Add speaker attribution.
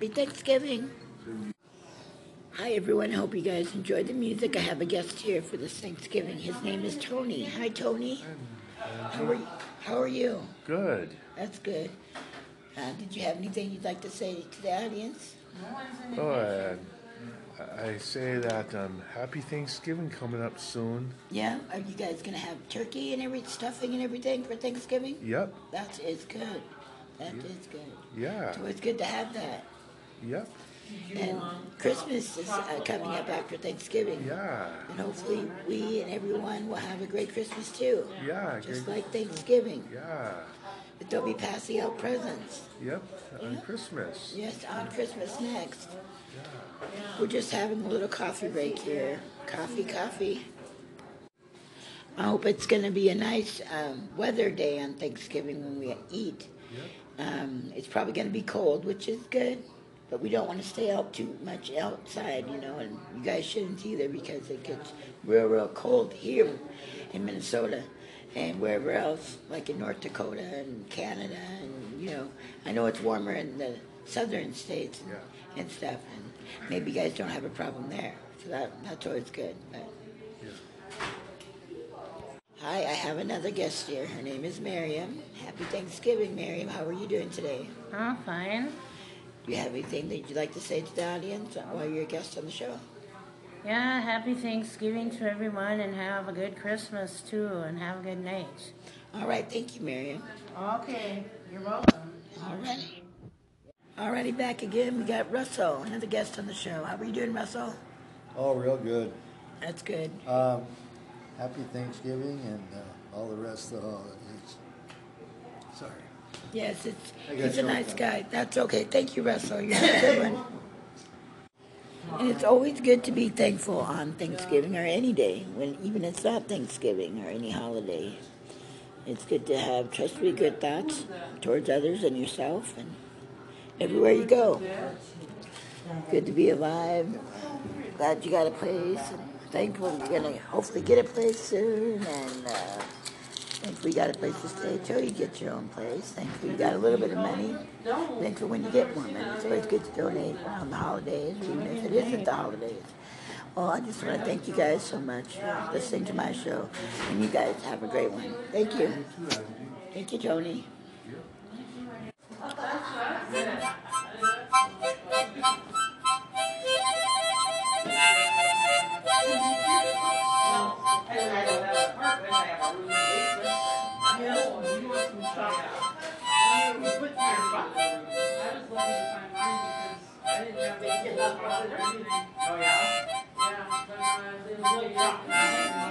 Speaker 1: Happy Thanksgiving. Hi, everyone. Hope you guys enjoyed the music. I have a guest here for this Thanksgiving. His name is Tony. Hi, Tony. How are you? How are you?
Speaker 2: Good.
Speaker 1: That's good. Uh, did you have anything you'd like to say to the audience?
Speaker 2: Oh, uh, I say that um, happy Thanksgiving coming up soon.
Speaker 1: Yeah. Are you guys gonna have turkey and every stuffing and everything for Thanksgiving?
Speaker 2: Yep.
Speaker 1: That is good. That is good.
Speaker 2: Yeah.
Speaker 1: So It's good to have that.
Speaker 2: Yep.
Speaker 1: And Christmas is uh, coming up after Thanksgiving.
Speaker 2: Yeah.
Speaker 1: And hopefully we and everyone will have a great Christmas too.
Speaker 2: Yeah.
Speaker 1: Just like Thanksgiving.
Speaker 2: Yeah.
Speaker 1: But they'll be passing out presents.
Speaker 2: Yep. On Christmas.
Speaker 1: Yes, on Christmas next. We're just having a little coffee break here. Coffee, coffee. I hope it's going to be a nice um, weather day on Thanksgiving when we eat. Um, it's probably going to be cold, which is good, but we don't want to stay out too much outside, you know, and you guys shouldn't either because it gets real, real cold here in Minnesota and wherever else, like in North Dakota and Canada, and you know, I know it's warmer in the southern states and,
Speaker 2: Yeah.
Speaker 1: and stuff, and maybe you guys don't have a problem there, so that that's always good. But. Hi, I have another guest here. Her name is Miriam. Happy Thanksgiving, Miriam. How are you doing today?
Speaker 3: I'm fine.
Speaker 1: Do you have anything that you'd like to say to the audience while you're a guest on the show?
Speaker 3: Yeah, happy Thanksgiving to everyone and have a good Christmas too and have a good night.
Speaker 1: All right, thank you, Miriam.
Speaker 3: Okay, you're welcome.
Speaker 1: All right. Alrighty, back again. We got Russell, another guest on the show. How are you doing, Russell?
Speaker 4: Oh, real good.
Speaker 1: That's good.
Speaker 4: Um, happy Thanksgiving and uh, all the rest of the holidays. Sorry.
Speaker 1: Yes, it's
Speaker 4: I
Speaker 1: he's a nice guy. That's okay. Thank you, Russell. You're a good one. And it's always good to be thankful on Thanksgiving or any day, when even it's not Thanksgiving or any holiday. It's good to have trustworthy good thoughts towards others and yourself and everywhere you go. Good to be alive. Glad you got a place. And thankful you're gonna hopefully get a place soon and uh, Thankfully, you got a place to stay till you get your own place. Thankfully, you got a little bit of money. Thankfully, when you get more money, it's always good to donate around the holidays, even if it isn't the holidays. Well, I just want to thank you guys so much for listening to my show, and you guys have a great one. Thank you. Thank you, Tony.
Speaker 5: Oh yeah? Yeah, but, uh, it was really rough.